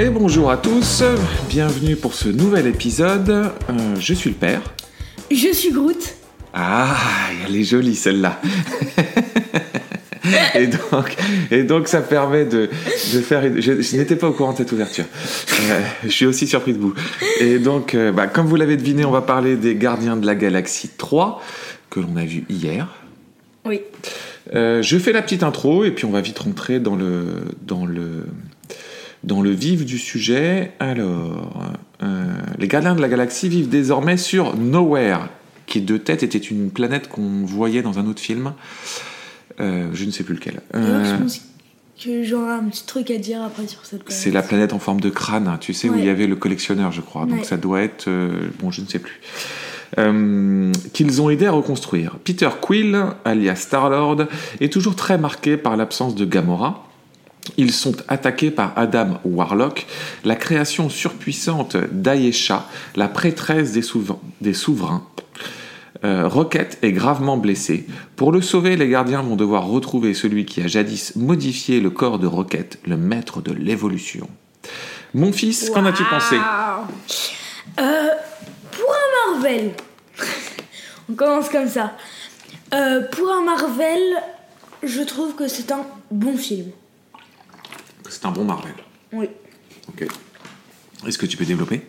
Et bonjour à tous, bienvenue pour ce nouvel épisode. Euh, je suis le père. Je suis Groot. Ah, elle est jolie celle-là. et, donc, et donc ça permet de, de faire... une- Je, je n'étais pas au courant de cette ouverture. Euh, je suis aussi surpris de vous. Et donc, euh, bah, comme vous l'avez deviné, on va parler des Gardiens de la Galaxie 3, que l'on a vu hier. Oui. Euh, je fais la petite intro et puis on va vite rentrer dans le, dans le, dans le vif du sujet. Alors, euh, les gardiens de la galaxie vivent désormais sur Nowhere, qui de tête était une planète qu'on voyait dans un autre film. Euh, je ne sais plus lequel. Euh, je pense que j'aurai un petit truc à dire après sur cette planète. c'est la planète en forme de crâne, hein, tu sais, où il y avait le collectionneur, je crois. Donc Ouais. ça doit être. bon, je ne sais plus. Euh, qu'ils ont aidé à reconstruire. Peter Quill, alias Star-Lord, est toujours très marqué par l'absence de Gamora. Ils sont attaqués par Adam Warlock, la création surpuissante d'Ayesha, la prêtresse des, souver- des souverains. Euh, Rocket est gravement blessé. Pour le sauver, les gardiens vont devoir retrouver celui qui a jadis modifié le corps de Rocket, le maître de l'évolution. Mon fils, qu'en as-tu pensé? Euh, pour un Marvel, on commence comme ça. Euh, pour un Marvel, je trouve que c'est un bon film. C'est un bon Marvel. Oui. Ok. Est-ce que tu peux développer?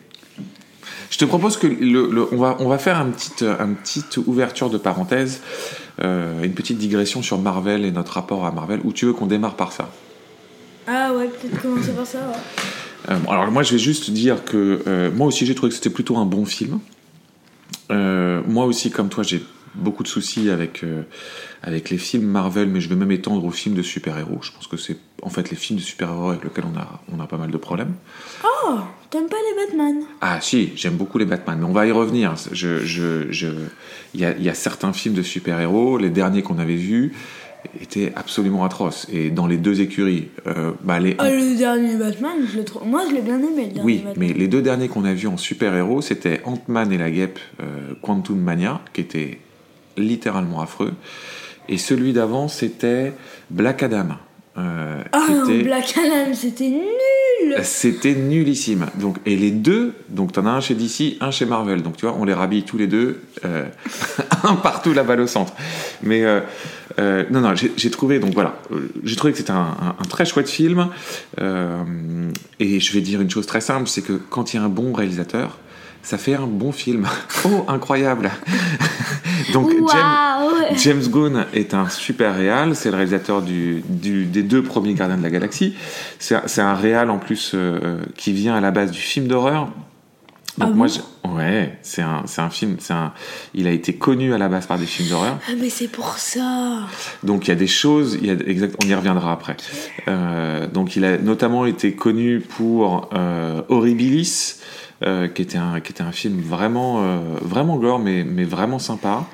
Je te propose que le, le- on, va, on va faire une petite, un petite ouverture de parenthèse, euh, une petite digression sur Marvel et notre rapport à Marvel, ou tu veux qu'on démarre par ça? Ah ouais, peut-être commencer par ça. ouais. Euh, alors moi je vais juste dire que euh, moi aussi j'ai trouvé que c'était plutôt un bon film. Euh, moi aussi comme toi j'ai beaucoup de soucis avec, euh, avec les films Marvel, mais je vais même étendre aux films de super-héros. Je pense que c'est en fait les films de super-héros avec lesquels on a, on a pas mal de problèmes. Oh, t'aimes pas les Batman? Ah si, j'aime beaucoup les Batman, mais on va y revenir. Je, je, je, il y a, il y a certains films de super-héros, les derniers qu'on avait vus étaient absolument atroces. Et dans les deux écuries, euh, bah les, Ah, le dernier Batman, je le trouve. Moi, je l'ai bien aimé, le dernier oui, Batman. mais les deux derniers qu'on a vus en super-héros, c'était Ant-Man et la guêpe euh, Quantum Mania, qui était littéralement affreux. Et celui d'avant, c'était Black Adam. euh, Ah était- Black Adam, c'était nul C'était nullissime. Donc, et les deux, donc t'en as un chez DC, un chez Marvel. Donc tu vois, on les rhabille tous les deux, euh, un partout la balle au centre. Mais euh, euh, non, non, j'ai trouvé, donc voilà, j'ai trouvé que c'était un, un- un très chouette film. Et je vais dire une chose très simple, c'est que quand il y a un bon réalisateur, ça fait un bon film. oh, incroyable Donc James. James Gunn est un super réal, c'est le réalisateur du, du- des deux premiers Gardiens de la Galaxie. C'est un- réal en plus euh, qui vient à la base du film d'horreur. Donc Ah moi, bon? Ouais, c'est un, c'est un film, c'est un, il a été connu à la base par des films d'horreur. Ah, mais c'est pour ça Donc il y a des choses, il y a, exact, on y reviendra après. Euh, donc il a notamment été connu pour euh, Horribilis, euh, qui était un qui était un film vraiment vraiment gore mais mais vraiment sympa.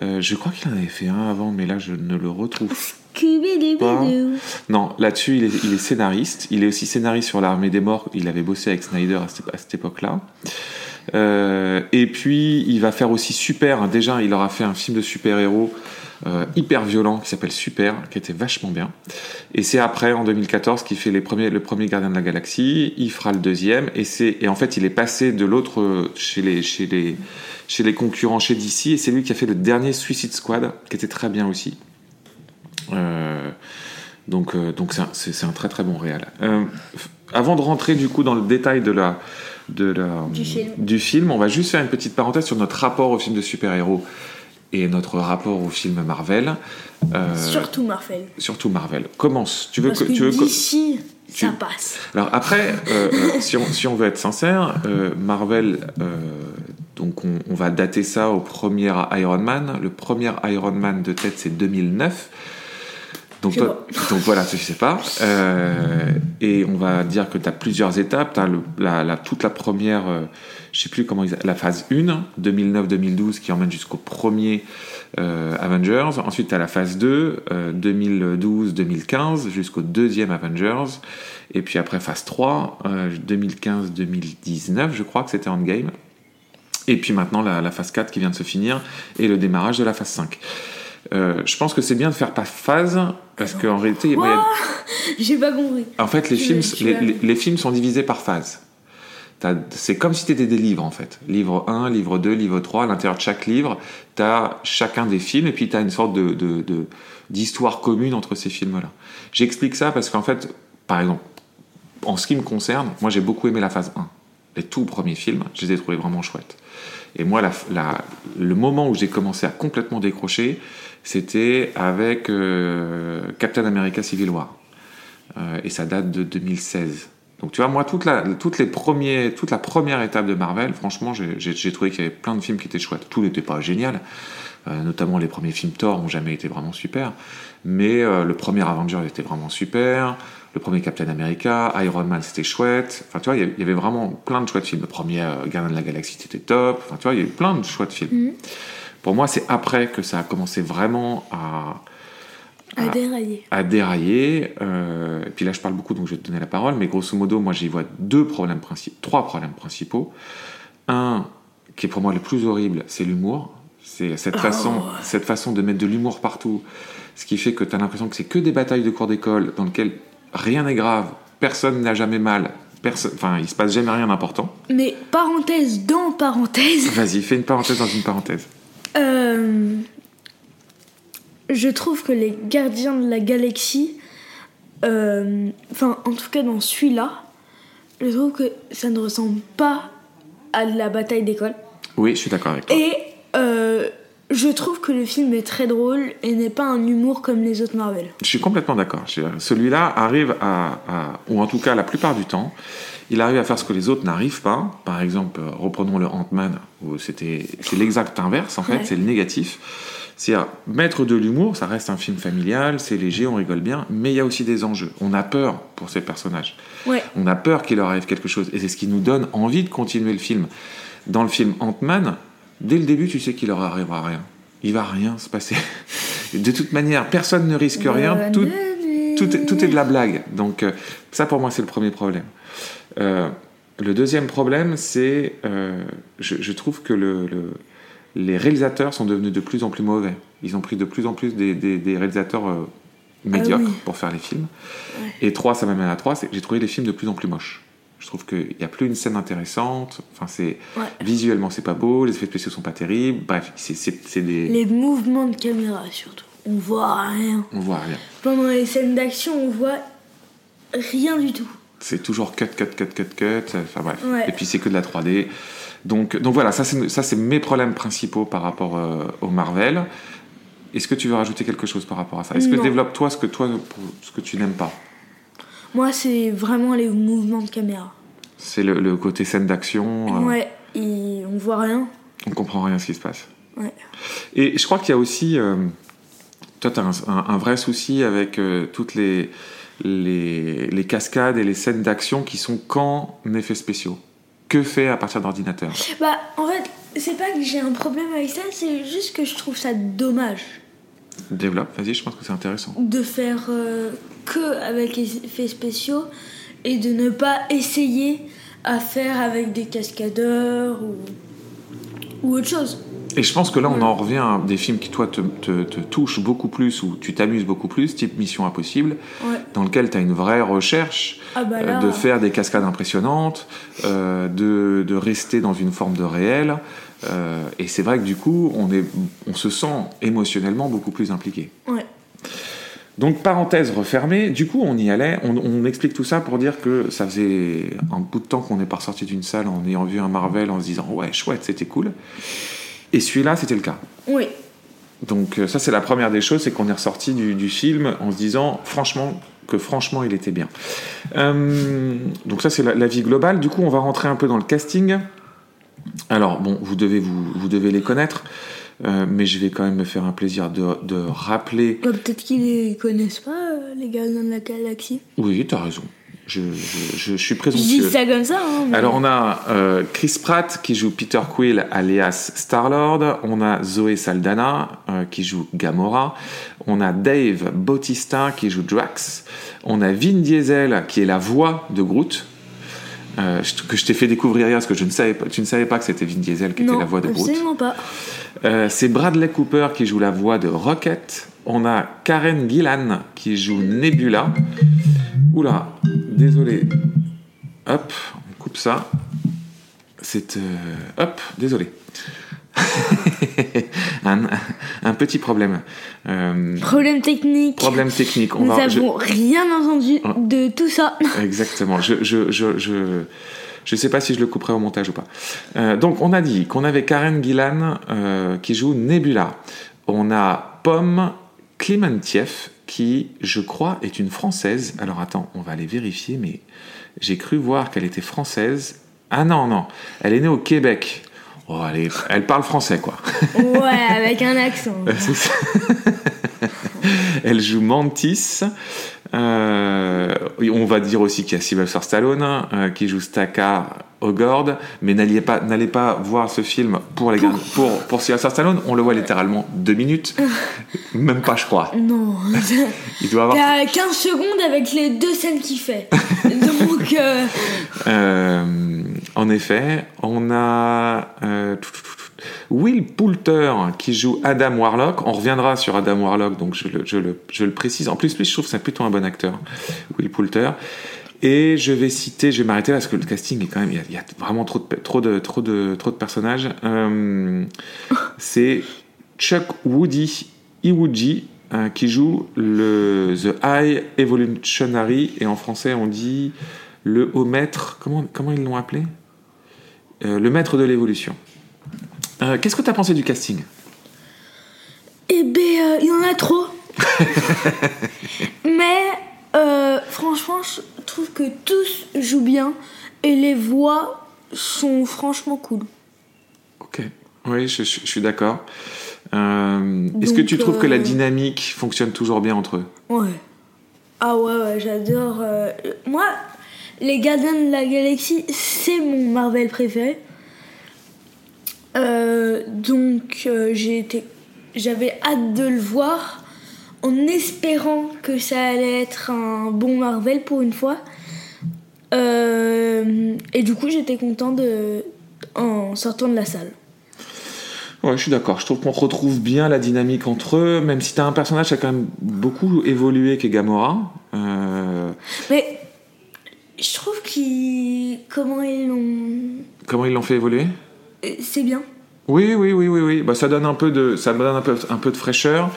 Je crois qu'il en avait fait un avant, mais là je ne le retrouve. Scooby-Doo. Non, là-dessus il est, il est scénariste. Il est aussi scénariste sur l'armée des morts. Il avait bossé avec Snyder à cette, à cette époque-là. Euh, et puis il va faire aussi Super. Déjà, il aura fait un film de super-héros euh, hyper violent qui s'appelle Super, qui était vachement bien. Et c'est après, en 2014, qu'il fait les premiers, le premier Gardien de la Galaxie. Il fera le deuxième. Et, et en fait, il est passé de l'autre euh, chez les, chez, les, chez les concurrents chez DC. Et c'est lui qui a fait le dernier Suicide Squad, qui était très bien aussi. Donc, donc c'est, un, un très très bon réal. Avant de rentrer du coup dans le détail de la, de Du film. du film, on va juste faire une petite parenthèse sur notre rapport au film de super-héros et notre rapport au film Marvel. Euh, Surtout Marvel. surtout Marvel. Commence. Tu veux Parce que, que, tu veux d'ici, tu- ça passe. alors après, euh, euh, si, on, si on veut être sincère, euh, Marvel, donc on, on va dater ça au premier Iron Man. Le premier Iron Man de tête, c'est 2009. Donc, toi- voilà, tu sais pas. Euh, et on va dire que tu as plusieurs étapes. Tu as la, la- toute la première, euh, je sais plus comment ils, la phase 1, 2009-2012, qui emmène jusqu'au premier euh, Avengers. Ensuite, tu as la phase 2, euh, 2012-2015, jusqu'au deuxième Avengers. Et puis après, phase 3, euh, 2015-2019, je crois que c'était Endgame. Et puis maintenant, la, la phase 4 qui vient de se finir et le démarrage de la phase 5. Euh, je pense que c'est bien de faire par phase parce qu'en réalité, a- Ouah J'ai pas compris. en fait, les Tu films, les, veux- les- les films sont divisés par phase. T'as- C'est comme si t'étais des livres en fait. Livre 1, livre 2, livre 3. À l'intérieur de chaque livre, tu as chacun des films et puis tu as une sorte de, de- de- d'histoire commune entre ces films-là. J'explique ça parce qu'en fait, par exemple, en ce qui me concerne, moi j'ai beaucoup aimé la phase 1. Les tout premiers films, je les ai trouvés vraiment chouettes. Et moi, la- la- le moment où j'ai commencé à complètement décrocher, c'était avec euh, Captain America Civil War. Euh, et ça date de 2016. Donc tu vois, moi, toute la, toutes les premiers, toute la première étape de Marvel, franchement, j'ai trouvé qu'il y avait plein de films qui étaient chouettes. Tout n'était pas génial. Euh, notamment les premiers films Thor n'ont jamais été vraiment super. Mais le premier Avenger était vraiment super. Le premier Captain America, Iron Man, c'était chouette. Enfin, tu vois, il y avait- vraiment plein de chouettes films. Le premier Gardien de la Galaxie, c'était top. Enfin, tu vois, il y a eu plein de chouettes films. Pour moi, c'est après que ça a commencé vraiment à, À dérailler. à dérailler. euh, et puis là, je parle beaucoup, donc je vais te donner la parole. Mais grosso modo, moi, j'y vois deux problèmes principaux, trois problèmes principaux. Un, qui est pour moi le plus horrible, c'est l'humour. C'est cette, Oh. façon, cette façon de mettre de l'humour partout. Ce qui fait que tu as l'impression que c'est que des batailles de cours d'école dans lesquelles rien n'est grave, personne n'a jamais mal, personne, enfin, il se passe jamais rien d'important. Mais parenthèse dans parenthèse, Vas-y, fais une parenthèse dans une parenthèse. Euh, je trouve que les gardiens de la galaxie, euh, enfin en tout cas dans celui-là, je trouve que ça ne ressemble pas à la bataille d'école. Oui, je suis d'accord avec toi. Et euh, je trouve que le film est très drôle et n'est pas un humour comme les autres Marvel. Je suis complètement d'accord. Celui-là arrive à, à- ou en tout cas la plupart du temps, il arrive à faire ce que les autres n'arrivent pas. Par exemple, euh, reprenons le Ant-Man, où c'était c'est l'exact inverse en fait, Ouais. c'est le négatif. C'est-à-dire mettre de l'humour, ça reste un film familial, c'est léger, on rigole bien, mais il y a aussi des enjeux. On a peur pour ces personnages. Ouais. On a peur qu'il leur arrive quelque chose, et c'est ce qui nous donne envie de continuer le film. Dans le film Ant-Man, dès le début, tu sais qu'il leur arrivera rien. Il va rien se passer. De toute manière, personne ne risque rien. Bonne Tout, nuit. tout, est, tout est de la blague. Donc euh, ça, pour moi, c'est le premier problème. Euh, le deuxième problème, c'est, euh, je, je trouve que le, le- les réalisateurs sont devenus de plus en plus mauvais. Ils ont pris de plus en plus des, des- des réalisateurs euh, médiocres oui. pour faire les films. Ouais. Et trois, ça m'amène à trois, c'est que j'ai trouvé les films de plus en plus moches. Je trouve qu'il n'y a plus une scène intéressante. Enfin, c'est Ouais. visuellement, c'est pas beau. Les effets spéciaux sont pas terribles. Bref, c'est des. Les mouvements de caméra surtout. On voit rien. On voit rien. Pendant les scènes d'action, on voit rien du tout. C'est toujours cut, cut, cut, cut, cut. Enfin bref. Ouais. Et puis c'est que de la 3D. Donc, donc voilà, ça c'est, mes problèmes principaux par rapport euh, au Marvel. Est-ce que tu veux rajouter quelque chose par rapport à ça? Est-ce que Non. développe toi ce que toi ce que tu n'aimes pas? Moi, c'est vraiment les mouvements de caméra. C'est le, le côté scène d'action. euh, Ouais, et on voit rien. On comprend rien à ce qui se passe. Ouais. Et je crois qu'il y a aussi. euh, toi, tu as un, un- un vrai souci avec euh, toutes les, les, les cascades et les scènes d'action qui sont qu'en effets spéciaux. Que fait à partir d'ordinateur Bah, en fait, c'est pas que j'ai un problème avec ça, c'est juste que je trouve ça dommage Développe, vas-y, je pense que c'est intéressant. de faire euh, que avec les effets spéciaux et de ne pas essayer à faire avec des cascadeurs ou, ou autre chose. Et je pense que là, on en revient à des films qui, toi, te, te- te touchent beaucoup plus ou tu t'amuses beaucoup plus, type Mission Impossible, Ouais. dans lequel tu as une vraie recherche Ah bah euh, de faire des cascades impressionnantes, euh, de, de rester dans une forme de réel. Euh, et c'est vrai que du coup, on, est, on se sent émotionnellement beaucoup plus impliqué. ouais. Donc, parenthèse refermée, du coup, on y allait. On, on explique tout ça pour dire que ça faisait un bout de temps qu'on n'est pas ressorti d'une salle en ayant vu un Marvel en se disant Ouais, chouette, c'était cool. Et celui-là, c'était le cas. Oui. Donc euh, ça c'est la première des choses, c'est qu'on est ressorti du, du film en se disant franchement que franchement il était bien. Euh, donc ça c'est la, la vie globale. Du coup on va rentrer un peu dans le casting. Alors bon vous devez vous, vous devez les connaître, euh, mais je vais quand même me faire un plaisir de, de rappeler. Bah, Peut-être qu'ils les connaissent pas, euh, les gardiens de la galaxie. Oui t'as raison. Je, je- je suis Je dis présomptueux. ça comme ça. Hein, mais- Alors on a euh, Chris Pratt qui joue Peter Quill alias Star-Lord, on a Zoé Saldana euh, qui joue Gamora, on a Dave Bautista qui joue Drax, on a Vin Diesel qui est la voix de Groot, euh, que je t'ai fait découvrir hier, parce que je ne savais pas, tu ne savais pas que c'était Vin Diesel qui non, était la voix de Groot. absolument pas. Euh, c'est Bradley Cooper qui joue la voix de Rocket. On a Karen Gillan qui joue Nebula. Oula, désolé. Hop, on coupe ça. C'est... euh, hop, désolé. un, un petit problème. Euh, Problème technique. problème technique. On Nous va, je- avons rien entendu Ah. de tout ça. Exactement. Je je je je je sais pas si je le couperai au montage ou pas. Euh, donc on a dit qu'on avait Karen Gillan qui joue Nebula. On a Pomme Clémentieff qui, je crois, est une française. Alors attends, on va aller vérifier, mais j'ai cru voir qu'elle était française. Ah non non, elle est née au Québec. Oh, elle, est- elle parle français quoi. Ouais, avec un accent. Elle joue Mantis. Euh, on va dire aussi qu'il y a Sylvester Stallone euh, qui joue Staka Hogord, mais n'allez pas, n'allez pas voir ce film pour les gars, pour pour Sylvester Stallone. On le voit littéralement deux minutes, même pas, je crois. Non. Il doit avoir. T'as 15 secondes avec les deux scènes qu'il fait. Donc, euh, en effet, on a tout, tout, tout, tout. Will Poulter qui joue Adam Warlock. On reviendra sur Adam Warlock, donc je le, je le, je le précise. En plus, lui, je trouve que c'est plutôt un bon acteur, Will Poulter. Et je vais citer, je vais m'arrêter là parce que le casting est quand même, il y a, il y a vraiment trop de, trop de, trop de, trop de personnages. Euh, c'est Chuck Woody Iwuji euh, qui joue le The High Evolutionary et en français on dit le haut maître. Comment, comment ils l'ont appelé? Euh, Le maître de l'évolution. Euh, Qu'est-ce que tu as pensé du casting? Eh ben, euh, il y en a trop. Mais, euh, franchement, je trouve que tous jouent bien et les voix sont franchement cool. Ok. Oui, je, je- je suis d'accord. Est-ce que tu trouves que la dynamique fonctionne toujours bien entre eux? Ouais. Ah ouais, ouais, j'adore. Moi, les Gardiens de la Galaxie, c'est mon Marvel préféré. Euh, donc, euh, j'avais hâte de le voir, en espérant que ça allait être un bon Marvel pour une fois. Euh, et du coup, j'étais content de, en sortant de la salle. Ouais, je suis d'accord. Je trouve qu'on retrouve bien la dynamique entre eux, même si t'as un personnage qui a quand même beaucoup évolué qu'est Gamora. Euh, Mais je trouve qu'ils, comment ils l'ont, comment ils l'ont fait évoluer? C'est bien. Oui, oui, oui, oui, oui. Bah, ça donne un peu de, ça donne un peu, un peu de fraîcheur.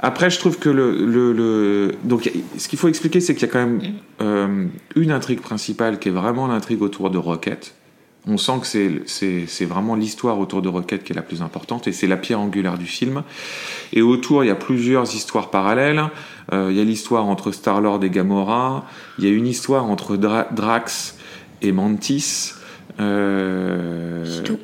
Après, je trouve que le, le, le- donc ce qu'il faut expliquer, c'est qu'il y a quand même euh, une intrigue principale qui est vraiment l'intrigue autour de Rocket. On sent que c'est, c'est, c'est vraiment l'histoire autour de Rocket qui est la plus importante et c'est la pierre angulaire du film. Et autour, il y a plusieurs histoires parallèles. Euh, il y a l'histoire entre Star-Lord et Gamora. Il y a une histoire entre Dra- Drax et Mantis. Euh, C'est tout.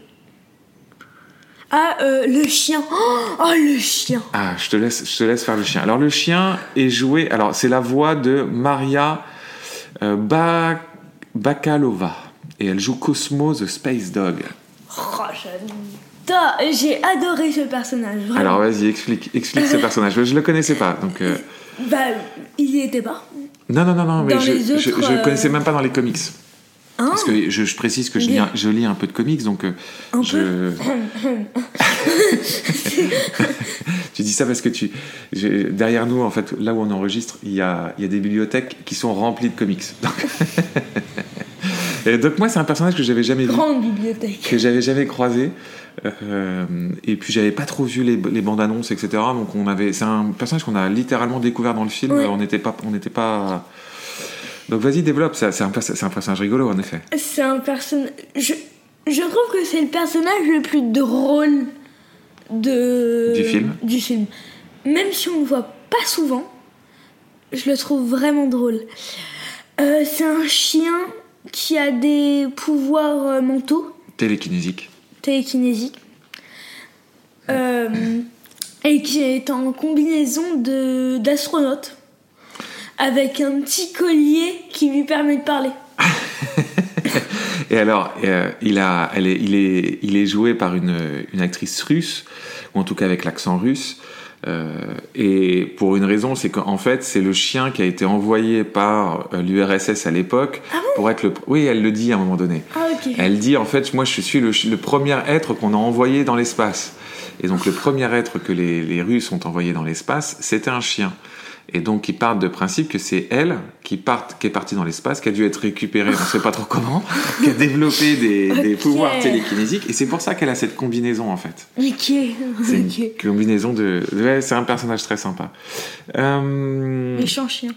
Ah, euh, le chien. Oh, oh, le chien. Ah, je te laisse, je te laisse faire le chien. Alors le chien est joué. Alors c'est la voix de Maria euh, Ba- Bakalova et elle joue Cosmo the Space Dog. Oh, j'adore. J'ai adoré ce personnage. Vraiment. Alors vas-y, explique, explique ce personnage. Je le connaissais pas, donc. euh, Bah, il y était pas. Non, non, non, non, mais Dans je, les je, autres, je euh, connaissais même pas dans les comics. Hein Parce que je, je précise que je lis, un, je lis un peu de comics, donc euh, Un je. tu dis ça parce que tu, derrière nous, en fait, là où on enregistre, il y a, il y a des bibliothèques qui sont remplies de comics. Donc, Et donc moi, c'est un personnage que j'avais jamais vu, Grande bibliothèque. que j'avais jamais croisé. Euh, et puis j'avais pas trop vu les, les bandes annonces, etc. Donc on avait, c'est un personnage qu'on a littéralement découvert dans le film. On n'était pas, on n'était pas. Donc vas-y, développe. C'est un, personnage rigolo, en effet. C'est un personnage. Je, je trouve que c'est le personnage le plus drôle de... Du film. Du film. Même si on le voit pas souvent, je le trouve vraiment drôle. Euh, c'est un chien qui a des pouvoirs euh, mentaux, Télékinésique. télékinésiques, euh, et qui est en combinaison de d'astronaute, avec un petit collier qui lui permet de parler. Et alors, euh, il, a, elle est, il, est, il est joué par une, une actrice russe, ou en tout cas avec l'accent russe. Euh, et pour une raison, c'est qu'en fait, c'est le chien qui a été envoyé par euh, l'URSS à l'époque Ah pour être le. Oui, elle le dit à un moment donné. Ah, ok. Elle dit en fait, moi, je suis le, le premier être qu'on a envoyé dans l'espace. Et donc, le premier être que les, les Russes ont envoyé dans l'espace, c'était un chien. Et donc, ils partent de principe que c'est elle qui, part, qui est partie dans l'espace, qui a dû être récupérée, on ne sait pas trop comment, qui a développé des, pouvoirs télékinésiques. Et c'est pour ça qu'elle a cette combinaison, en fait. Ok. C'est une combinaison de. Ouais, c'est un personnage très sympa. Euh, Méchant chien.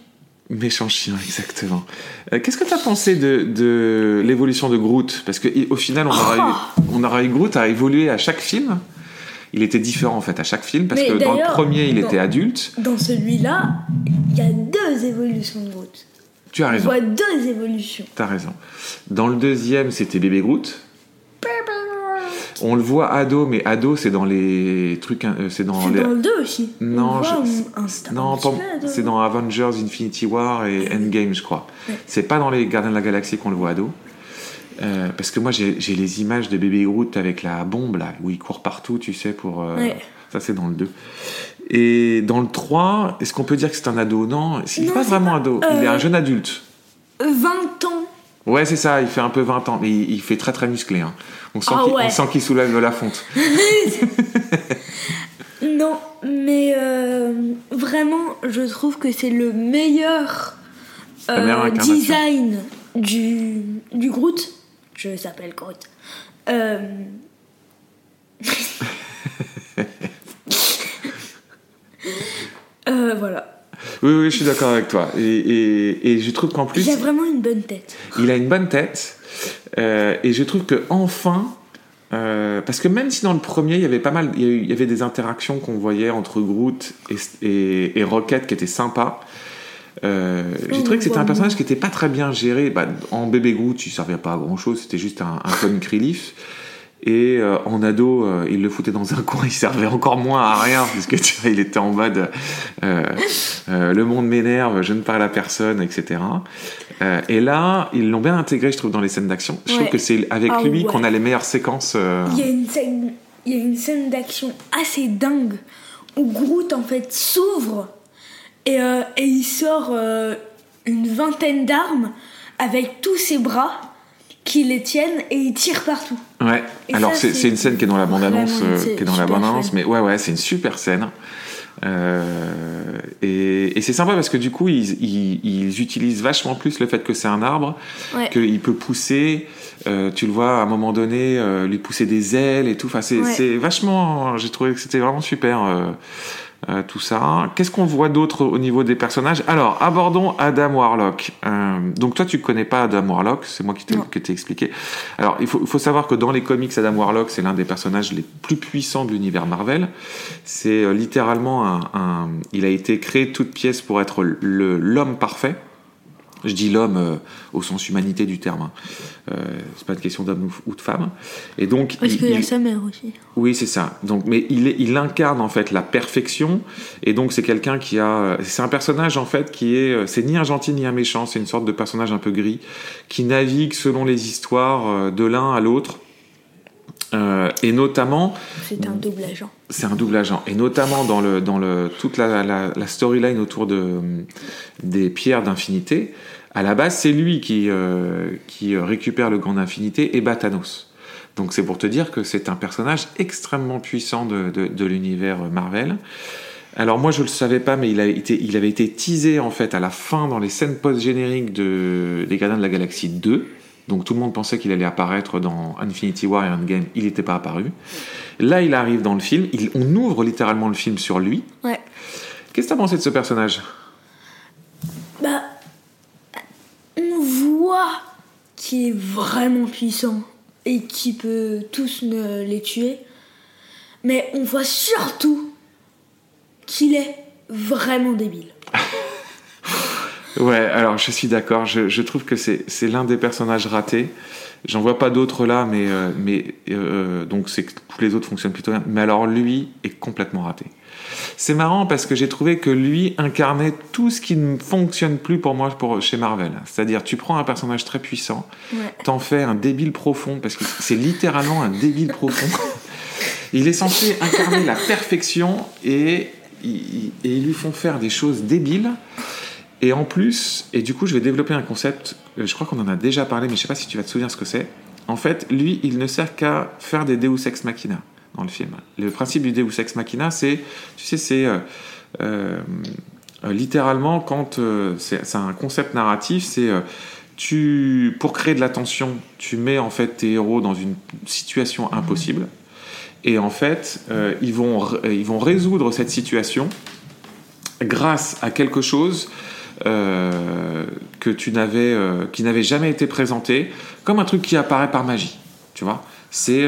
Méchant chien, exactement. Euh, Qu'est-ce que tu as pensé de, de l'évolution de Groot? Parce qu'au final, on aura, eu, on aura eu Groot à évoluer à chaque film. Il était différent en fait à chaque film parce Mais que dans le premier, il dans- était adulte. Dans celui-là, il y a deux évolutions de Groot. Tu as On raison. voit deux évolutions. T'as raison. Dans le deuxième, c'était bébé Groot. On le voit ado, mais ado, c'est dans les trucs. euh, C'est dans C'est les. dans le 2 aussi. Non, On je- Non, c'est dans Avengers, Infinity War et Endgame, je crois. Ouais. C'est pas dans les Gardiens de la Galaxie qu'on le voit ado. Euh, parce que moi, j'ai les images de bébé Groot avec la bombe, là, où il court partout, tu sais, pour. euh, Ouais. Ça, c'est dans le 2. Et dans le 3, est-ce qu'on peut dire que c'est un ado? Non, il n'est pas vraiment pas- ado. Il est euh, un jeune adulte. 20 ans. Ouais, c'est ça, il fait un peu 20 ans, mais il, il fait très très musclé. hein. On sent Ah qu'il ouais. qu'il soulève la fonte. Non, mais vraiment, je trouve que c'est le meilleur design du, du Groot. Je s'appelle Groot. Euh, euh, voilà. Oui, oui, je suis d'accord avec toi. Et, et, et je trouve qu'en plus, Il a vraiment une bonne tête. il a une bonne tête. Euh, et je trouve que enfin, euh, parce que même si dans le premier, il y avait pas mal, y, il y avait des interactions qu'on voyait entre Groot et, et, et Rocket qui étaient sympas. Euh, j'ai trouvé que c'était un personnage qui était pas très bien géré. Bah, en bébé Groot, il servait pas à grand chose, c'était juste un, un comic relief. Et euh, en ado, euh, il le foutait dans un coin, il servait encore moins à rien, parce que tu vois, il était en mode le monde m'énerve, je ne parle à personne, etc. Et là, ils l'ont bien intégré, je trouve, dans les scènes d'action. Je trouve que c'est avec Ah lui ouais. qu'on a les meilleures séquences. Il y a une scène, il y a une scène d'action assez dingue où Groot en fait s'ouvre et, euh, et il sort euh, une vingtaine d'armes avec tous ses bras qui les tiennent et il tire partout. Ouais. Et Alors c'est une scène qui est dans la bande-annonce, vraiment une euh, qui est dans la super bande-annonce, fun. mais ouais, ouais, c'est une super scène. Euh, et et c'est sympa parce que du coup, ils, ils, ils utilisent vachement plus le fait que c'est un arbre, Ouais. qu'il peut pousser. euh, tu le vois à un moment donné, lui pousser des ailes et tout. Enfin, c'est Ouais. c'est vachement. J'ai trouvé que c'était vraiment super. Euh, tout ça. Qu'est-ce qu'on voit d'autre au niveau des personnages? Alors, abordons Adam Warlock. Euh, donc toi, tu connais pas Adam Warlock, c'est moi qui t'ai expliqué. Alors, il faut, il faut savoir que dans les comics, Adam Warlock, c'est l'un des personnages les plus puissants de l'univers Marvel. C'est euh, littéralement un, un- Il a été créé de toutes pièces pour être le- l'homme parfait. Je dis l'homme euh, au sens humanité du terme. hein. Euh, c'est pas une question d'homme ou, de femme. Et donc, Parce il- qu'il y a sa mère aussi? oui, c'est ça. Donc, mais il, est- il incarne en fait la perfection, et donc c'est quelqu'un qui a, c'est un personnage en fait qui est, euh, c'est ni un gentil ni un méchant, c'est une sorte de personnage un peu gris qui navigue selon les histoires euh, de l'un à l'autre, Euh, et notamment C'est un double agent. c'est un double agent. Et notamment dans, le, dans le, toute la, la, la storyline autour de, des pierres d'infinité, à la base, c'est lui qui, euh, qui récupère le gant d'infinité et bat Thanos. Donc c'est pour te dire que c'est un personnage extrêmement puissant de, de, de l'univers Marvel. Alors moi je le savais pas, mais il, a été, il avait été teasé en fait à la fin dans les scènes post-génériques de, des Gardiens de la Galaxie 2. Donc tout le monde pensait qu'il allait apparaître dans Infinity War et Endgame, il n'était pas apparu. Là il arrive dans le film, il- on ouvre littéralement le film sur lui. Ouais. Qu'est-ce que tu as pensé de ce personnage Bah, qu'il est vraiment puissant et qui peut tous les tuer. Mais on voit surtout qu'il est vraiment débile. Ouais, alors je suis d'accord, je, trouve que c'est c'est l'un des personnages ratés. J'en vois pas d'autres là, mais, euh, mais euh, donc c'est que tous les autres fonctionnent plutôt bien. Mais alors lui est complètement raté. C'est marrant parce que j'ai trouvé que lui incarnait tout ce qui ne fonctionne plus pour moi pour, chez Marvel. C'est-à-dire, tu prends un personnage très puissant, Ouais. t'en fais un débile profond, parce que c'est littéralement un débile profond. Il est censé incarner la perfection et ils, et ils lui font faire des choses débiles. Et en plus, et du coup, je vais développer un concept, euh, je crois qu'on en a déjà parlé, mais je sais pas si tu vas te souvenir ce que c'est. En fait, lui, il ne sert qu'à faire des Deus Ex Machina dans le film. Le principe du Deus Ex Machina, c'est, tu sais, c'est euh, euh, euh, littéralement quand c'est un concept narratif, c'est tu pour créer de la tension, tu mets en fait tes héros dans une situation impossible. Et en fait, euh, ils, vont, ils vont résoudre cette situation grâce à quelque chose euh, que tu n'avais, euh, qui n'avait jamais été présenté, comme un truc qui apparaît par magie. Tu vois, c'est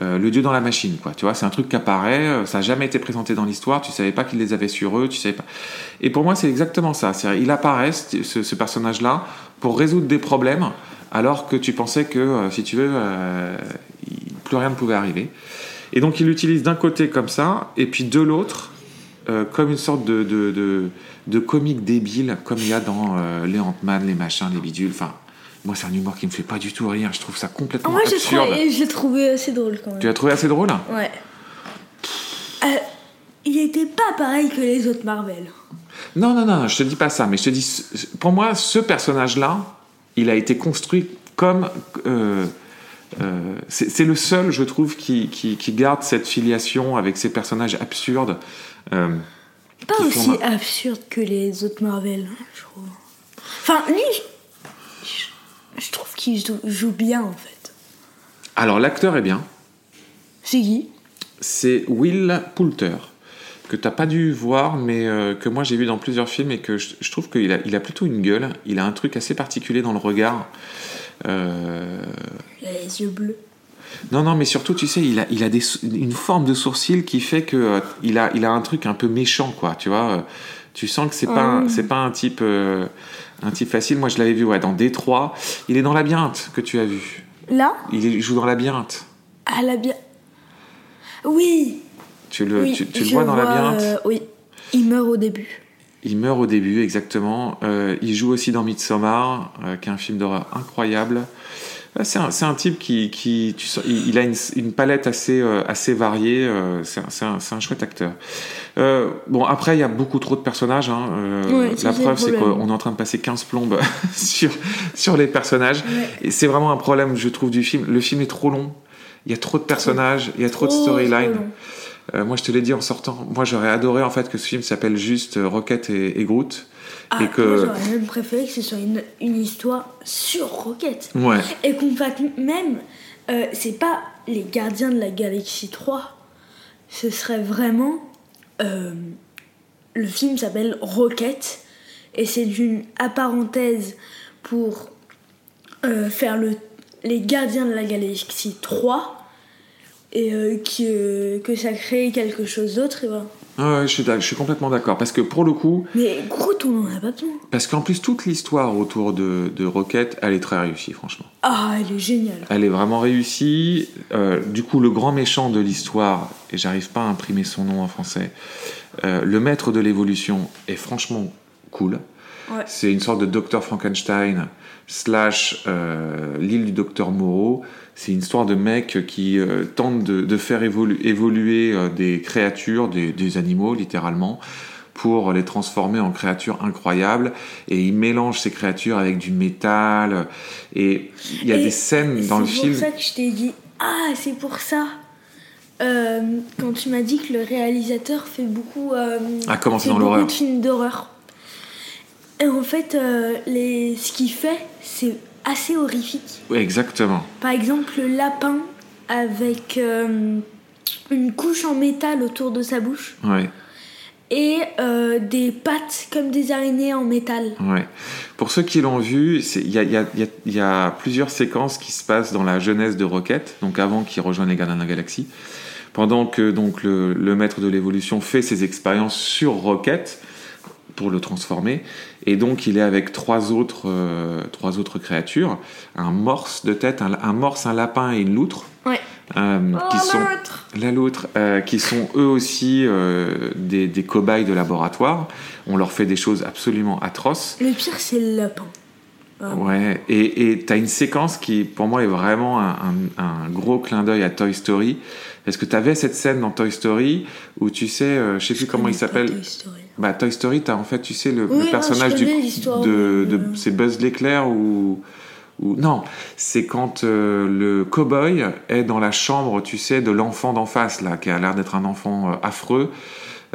euh, le dieu dans la machine, quoi. Tu vois, c'est un truc qui apparaît, euh, ça n'a jamais été présenté dans l'histoire. Tu savais pas qu'ils les avaient sur eux, tu savais pas. Et pour moi, c'est exactement ça. Il apparaît ce, personnage-là pour résoudre des problèmes, alors que tu pensais que, euh, si tu veux, plus rien ne pouvait arriver. Et donc il l'utilise d'un côté comme ça, et puis de l'autre, comme une sorte de, de, de, de comique débile, comme il y a dans les Ant-Man, les machins, les bidules. Enfin, moi, c'est un humour qui me fait pas du tout rire. Je trouve ça complètement Moi, absurde. trouvé, j'ai trouvé assez drôle quand même. Tu l'as trouvé assez drôle? Ouais. Euh, il était pas pareil que les autres Marvel. Non, non, non, je te dis pas ça, mais je te dis, pour moi, ce personnage-là, il a été construit comme. euh, euh, c'est le seul, je trouve, qui, qui, qui garde cette filiation avec ces personnages absurdes. Euh, Pas aussi font absurde que les autres Marvel, hein, je trouve. Enfin, lui, je, trouve qu'il joue, bien en fait. Alors, l'acteur est bien. C'est qui? C'est Will Poulter, que t'as pas dû voir, mais euh, que moi j'ai vu dans plusieurs films et que je, je trouve qu'il a, il a plutôt une gueule. Il a un truc assez particulier dans le regard. Euh, Il a les yeux bleus. Non, non, mais surtout, tu sais, il a, il a des, sou- une forme de sourcil qui fait que euh, il a, il a un truc un peu méchant, quoi. Tu vois, tu sens que c'est pas, un- c'est pas un type, un type facile. Moi, je l'avais vu, ouais, dans Détroit. Il est dans Labyrinthe que tu as vu. Là Il, joue dans Labyrinthe. À la bien. Oui, Tu le, oui tu, tu le vois dans Labyrinthe. euh, oui, il meurt au début. Il meurt au début, exactement. Euh, il joue aussi dans Midsommar, euh, qui est un film d'horreur incroyable. C'est un, type qui, qui tu il, il a une, une palette assez, euh, assez variée. euh, c'est un, un- chouette acteur. Euh, bon, après, il y a beaucoup trop de personnages. hein, Ouais, la preuve, c'est qu'on est en train de passer 15 plombes sur, sur les personnages. Et c'est vraiment un problème, je trouve, du film. Le film est trop long. Il y a trop de personnages, il y a trop de storylines. moi, je te l'ai dit en sortant. Moi, j'aurais adoré en fait que ce film s'appelle juste Rocket et, et Groot. Ah, et que- moi, j'aurais même préféré que ce soit une, une histoire sur Rocket. Ouais. Et qu'on fasse même, euh, c'est pas les Gardiens de la Galaxie 3, ce serait vraiment. euh, le film s'appelle Rocket, et c'est une parenthèse pour euh, faire le, les Gardiens de la Galaxie 3, et euh, qui, euh, que ça crée quelque chose d'autre, et voilà. Ah ouais, je suis, d'ac- je suis complètement d'accord. Parce que pour le coup, Mais Groot, on en a pas besoin. parce qu'en plus, toute l'histoire autour de, de Rocket, elle est très réussie, franchement. Ah, elle est géniale. Elle est vraiment réussie. Euh, du coup, le grand méchant de l'histoire, et j'arrive pas à imprimer son nom en français, euh, le maître de l'évolution est franchement cool. Ouais. C'est une sorte de Docteur Frankenstein slash l'île du Docteur Moreau. C'est une histoire de mec qui euh, tente de, de faire évolu- évoluer euh, des créatures, des, des animaux littéralement, pour les transformer en créatures incroyables. Et il mélange ces créatures avec du métal. Et il y a Et des scènes dans le film. C'est pour ça que je t'ai dit, ah, c'est pour ça. Euh, quand tu m'as dit que le réalisateur fait beaucoup, euh, A commencé fait dans l'horreur. de films d'horreur. Et en fait, euh, les, ce qu'il fait, c'est assez horrifique. Oui, exactement. Par exemple, le lapin avec euh, une couche en métal autour de sa bouche Ouais. et euh, des pattes comme des araignées en métal. Ouais. Pour ceux qui l'ont vu, c'est- il y a, il y a- il y a- il y a plusieurs séquences qui se passent dans la jeunesse de Rocket, donc avant qu'il rejoigne les Gardiens de la Galaxie, pendant que donc le, le maître de l'évolution fait ses expériences sur Rocket pour le transformer, et donc il est avec trois autres, euh, trois autres créatures, un morse de tête, un, un morse, un lapin et une loutre, Ouais. euh, Oh, qui sont la loutre, euh, qui sont eux aussi euh, des, des cobayes de laboratoire. On leur fait des choses absolument atroces. Le pire, c'est le lapin. Ah. Ouais, et et t'as une séquence qui, pour moi, est vraiment un, un- un gros clin d'œil à Toy Story. Est-ce que t'avais cette scène dans Toy Story où tu sais, euh, je sais plus comment il s'appelle. Toy Story. Bah, Toy Story, t'as en fait, tu sais, le, Oui, le non, personnage du, de, de euh. c'est Buzz l'éclair ou, ou non, c'est quand euh, le cowboy est dans la chambre, tu sais, de l'enfant d'en face là, qui a l'air d'être un enfant euh, affreux,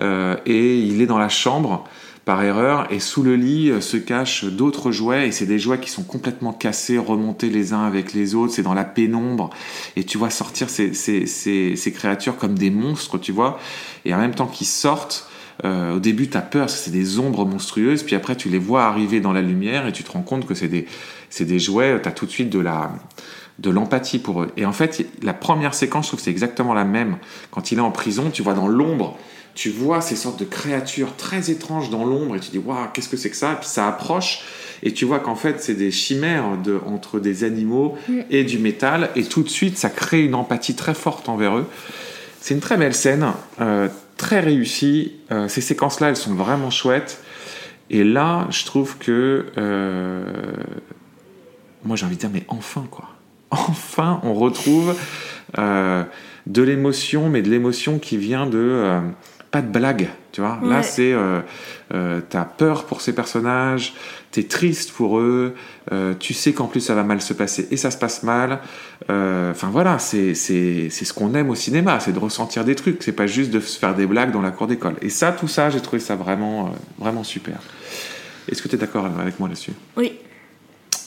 euh, et il est dans la chambre par erreur, et sous le lit euh, se cachent d'autres jouets, et c'est des jouets qui sont complètement cassés, remontés les uns avec les autres, c'est dans la pénombre, et tu vois sortir ces, ces, ces, créatures comme des monstres, tu vois, et en même temps qu'ils sortent, euh, au début, tu as peur, c'est des ombres monstrueuses, puis après, tu les vois arriver dans la lumière et tu te rends compte que c'est des, des jouets, tu as tout de suite de la de l'empathie pour eux. Et en fait, la première séquence, je trouve que c'est exactement la même. Quand il est en prison, tu vois dans l'ombre, tu vois ces sortes de créatures très étranges dans l'ombre et tu dis, waouh, qu'est-ce que c'est que ça? Et puis ça approche et tu vois qu'en fait, c'est des chimères de, entre des animaux et du métal et tout de suite, ça crée une empathie très forte envers eux. C'est une très belle scène, euh, très réussie. Euh, ces séquences-là, elles sont vraiment chouettes. Et là, je trouve que. euh, moi, j'ai envie de dire, mais enfin, quoi. Enfin, on retrouve de l'émotion, mais de l'émotion qui vient de. Pas de blague, tu vois. Là, c'est. Euh, euh, T'as peur pour ces personnages, t'es triste pour eux, euh, tu sais qu'en plus ça va mal se passer et ça se passe mal. Enfin voilà, c'est c'est c'est ce qu'on aime au cinéma, c'est de ressentir des trucs, c'est pas juste de se faire des blagues dans la cour d'école. Et ça, tout ça, j'ai trouvé ça vraiment, vraiment super. Est-ce que tu es d'accord avec moi là-dessus? Oui.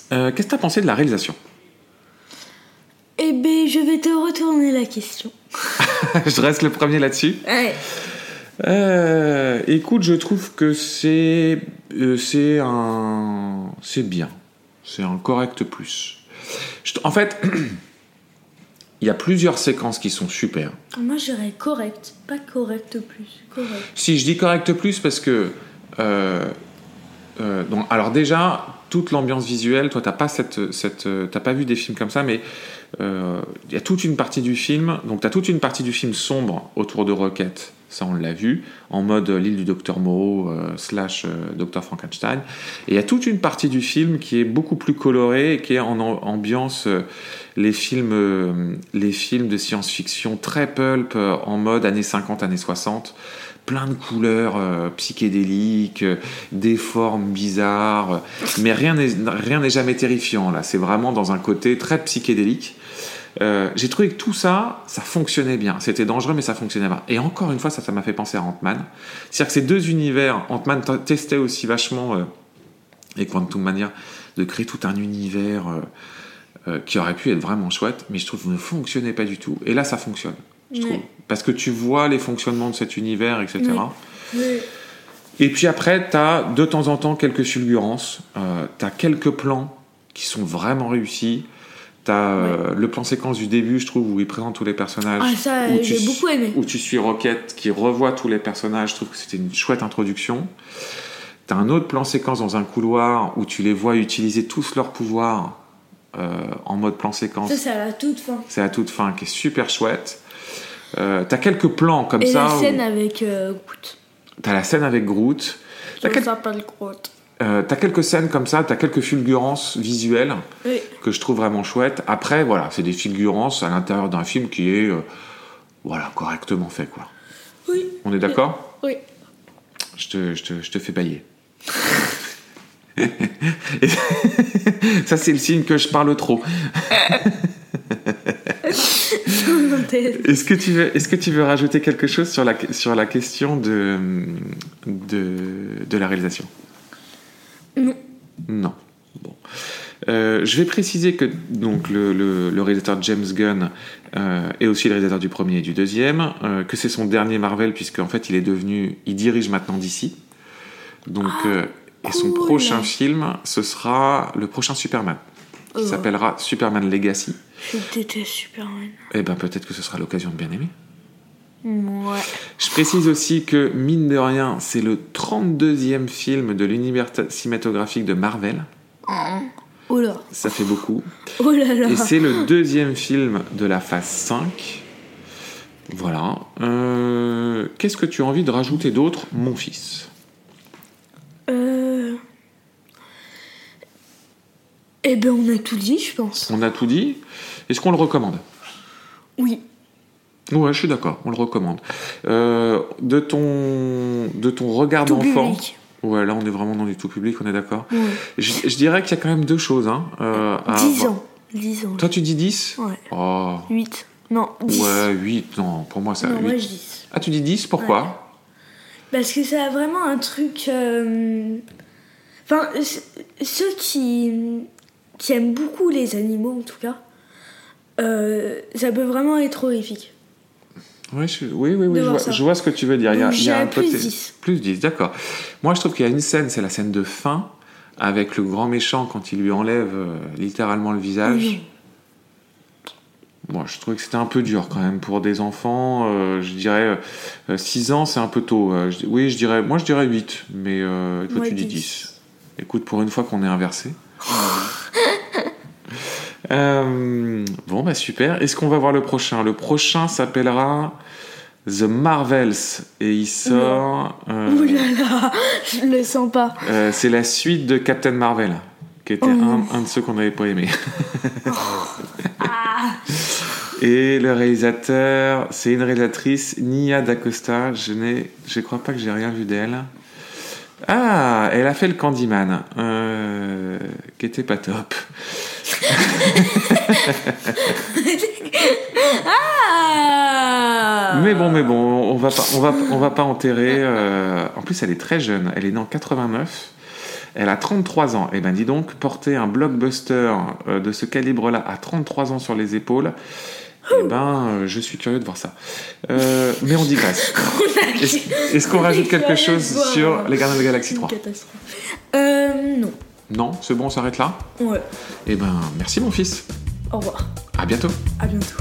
Qu'est-ce que tu as pensé de la réalisation? Eh ben, je vais te retourner la question. Je reste le premier là-dessus. Ouais. Euh, écoute, je trouve que c'est euh, c'est un c'est bien, c'est un correct plus. Je en fait, il y a plusieurs séquences qui sont super. Moi, j'irais correct, pas correct plus. Correct. Si je dis correct plus parce que euh, donc, alors déjà toute l'ambiance visuelle, toi t'as pas cette cette t'as pas vu des films comme ça, mais il y a toute une partie du film, donc t'as toute une partie du film sombre autour de Rocket, ça on l'a vu, en mode l'île du docteur Moreau euh, slash euh, docteur Frankenstein, et il y a toute une partie du film qui est beaucoup plus colorée et qui est en am- ambiance euh, les films les films de science-fiction très pulp en mode années 50 années 60 plein de couleurs psychédéliques, des formes bizarres, mais rien n'est jamais terrifiant là. C'est vraiment dans un côté très psychédélique. Euh, J'ai trouvé que tout ça, ça fonctionnait bien. C'était dangereux, mais ça fonctionnait bien. Et encore une fois, ça, ça m'a fait penser à Ant-Man. C'est-à-dire que ces deux univers, Ant-Man testait aussi vachement, euh, et Quantum Mania, de créer tout un univers euh, euh, qui aurait pu être vraiment chouette, mais je trouve ne fonctionnait pas du tout. Et là, ça fonctionne. Je trouve. Parce que tu vois les fonctionnements de cet univers, etc. Oui. Oui. Et puis après, tu as de temps en temps quelques fulgurances, tu as quelques plans qui sont vraiment réussis. Tu as le plan séquence du début, je trouve, où il présente tous les personnages. Ah, ça, j'ai beaucoup aimé. Où tu suis Rocket qui revoit tous les personnages. Je trouve que c'était une chouette introduction. Tu as un autre plan séquence dans un couloir où tu les vois utiliser tous leurs pouvoirs euh, en mode plan séquence. Ça, c'est à la toute fin. C'est à toute fin, qui est super chouette. Euh, t'as quelques plans comme Et ça. la où- scène avec euh, Groot. T'as la scène avec Groot. T'as Ça quel- s'appelle Groot. Euh, t'as quelques scènes comme ça, t'as quelques fulgurances visuelles Oui. que je trouve vraiment chouettes. Après, voilà, c'est des fulgurances à l'intérieur d'un film qui est, euh, voilà, correctement fait, quoi. Oui. On est d'accord Oui. je, te, je, te, je te fais bailler. Ça, c'est le signe que je parle trop. Est-ce que tu veux, est-ce que tu veux rajouter quelque chose sur la, sur la question de, de, de la réalisation? Non. Non. Bon. Euh, je vais préciser que donc le, le- le réalisateur James Gunn euh, est aussi le réalisateur du premier et du deuxième, euh, que c'est son dernier Marvel puisque en fait il est devenu, il dirige maintenant DC. Donc euh, et son cool. prochain film, ce sera le prochain Superman, qui Oh. s'appellera Superman Legacy. Je déteste Superman. Et ben peut-être que ce sera l'occasion de bien aimer. Ouais. Je précise aussi que, mine de rien, c'est le 32e film de l'univers cinématographique de Marvel. Oh là. Ça fait beaucoup. Oh là là. Et c'est le deuxième film de la phase 5. Voilà. Euh, Qu'est-ce que tu as envie de rajouter d'autre, mon fils? Euh... Eh ben, on a tout dit, je pense. On a tout dit. Est-ce qu'on le recommande? Oui. Ouais, je suis d'accord, on le recommande. Euh, de ton de ton regard Tout d'enfant. public. Ouais, là on est vraiment dans du tout public, on est d'accord. Ouais. Je, je dirais qu'il y a quand même deux choses. Hein, euh, à 10 avoir. ans. 10 ans. Toi tu dis 10 Ouais. Oh, 8. Non, 10. ouais, 8, non, pour moi ça non, 8. moi je dis. Ah, tu dis 10, pourquoi? Parce que ça a vraiment un truc. euh, Enfin, ceux qui, qui aiment beaucoup les animaux, en tout cas, euh, ça peut vraiment être horrifique. Oui, je- oui, oui, je, vois, ça. je vois ce que tu veux dire. Il y a, Donc, il y a j'irais un plus côté- 10. Plus 10, d'accord. Moi, je trouve qu'il y a une scène, c'est la scène de fin, avec le grand méchant quand il lui enlève euh, littéralement le visage. Oui. Moi, je trouvais que c'était un peu dur quand même pour des enfants. euh, je dirais 6 ans, c'est un peu tôt. Euh, je- oui, je dirais, moi je dirais 8, mais euh, toi tu dis 10. 10. Écoute, pour une fois qu'on est inversé. Euh, bon, bah super. Est-ce qu'on va voir le prochain? Le prochain s'appellera The Marvels et il sort. euh, Ouh là là, je le sens pas. euh, c'est la suite de Captain Marvel, qui était Oh un, de ceux qu'on n'avait pas aimé. Et le réalisateur, c'est une réalisatrice, Nia D'Acosta. Je je crois pas que j'ai rien vu d'elle. Ah, elle a fait le Candyman, euh, qui était pas top. Ah Mais bon, mais bon, on va pas, on va, on va pas enterrer. euh, En plus, elle est très jeune. Elle est née en 89. Elle a 33 ans. Et ben, dis donc, porter un blockbuster euh, de ce calibre-là à 33 ans sur les épaules. Eh ben, euh, je suis curieux de voir ça. Euh, mais on digresse. Est-ce est-ce qu'on rajoute quelque chose sur les Gardiens de la Galaxie 3 Une catastrophe. Euh, non. Non, c'est bon, on s'arrête là? Ouais. Eh ben, merci mon fils. Au revoir. À bientôt. À bientôt.